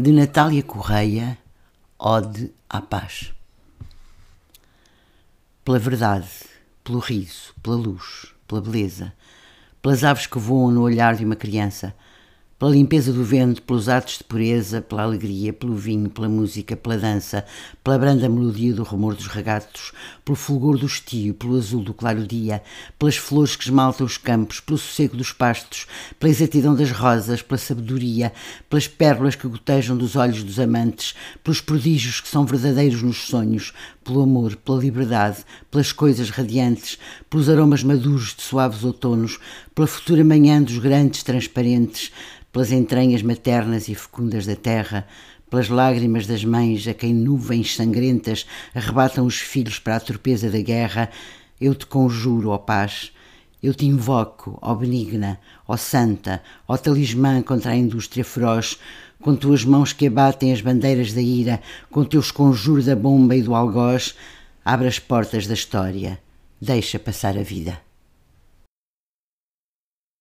de Natália Correia, Ode à Paz. Pela verdade, pelo riso, pela luz, pela beleza, pelas aves que voam no olhar de uma criança, pela limpeza do vento, pelos atos de pureza, pela alegria, pelo vinho, pela música, pela dança, pela branda melodia do rumor dos regatos, pelo fulgor do estio, pelo azul do claro dia, pelas flores que esmaltam os campos, pelo sossego dos pastos, pela exatidão das rosas, pela sabedoria, pelas pérolas que gotejam dos olhos dos amantes, pelos prodígios que são verdadeiros nos sonhos, pelo amor, pela liberdade, pelas coisas radiantes, pelos aromas maduros de suaves outonos, pela futura manhã dos grandes transparentes, pelas entranhas maternas e fecundas da terra, pelas lágrimas das mães a quem nuvens sangrentas arrebatam os filhos para a torpeza da guerra, eu te conjuro, ó paz, eu te invoco, ó benigna, ó santa, ó talismã contra a indústria feroz, com tuas mãos que abatem as bandeiras da ira, com teus conjuros da bomba e do algoz, abre as portas da história, deixa passar a vida.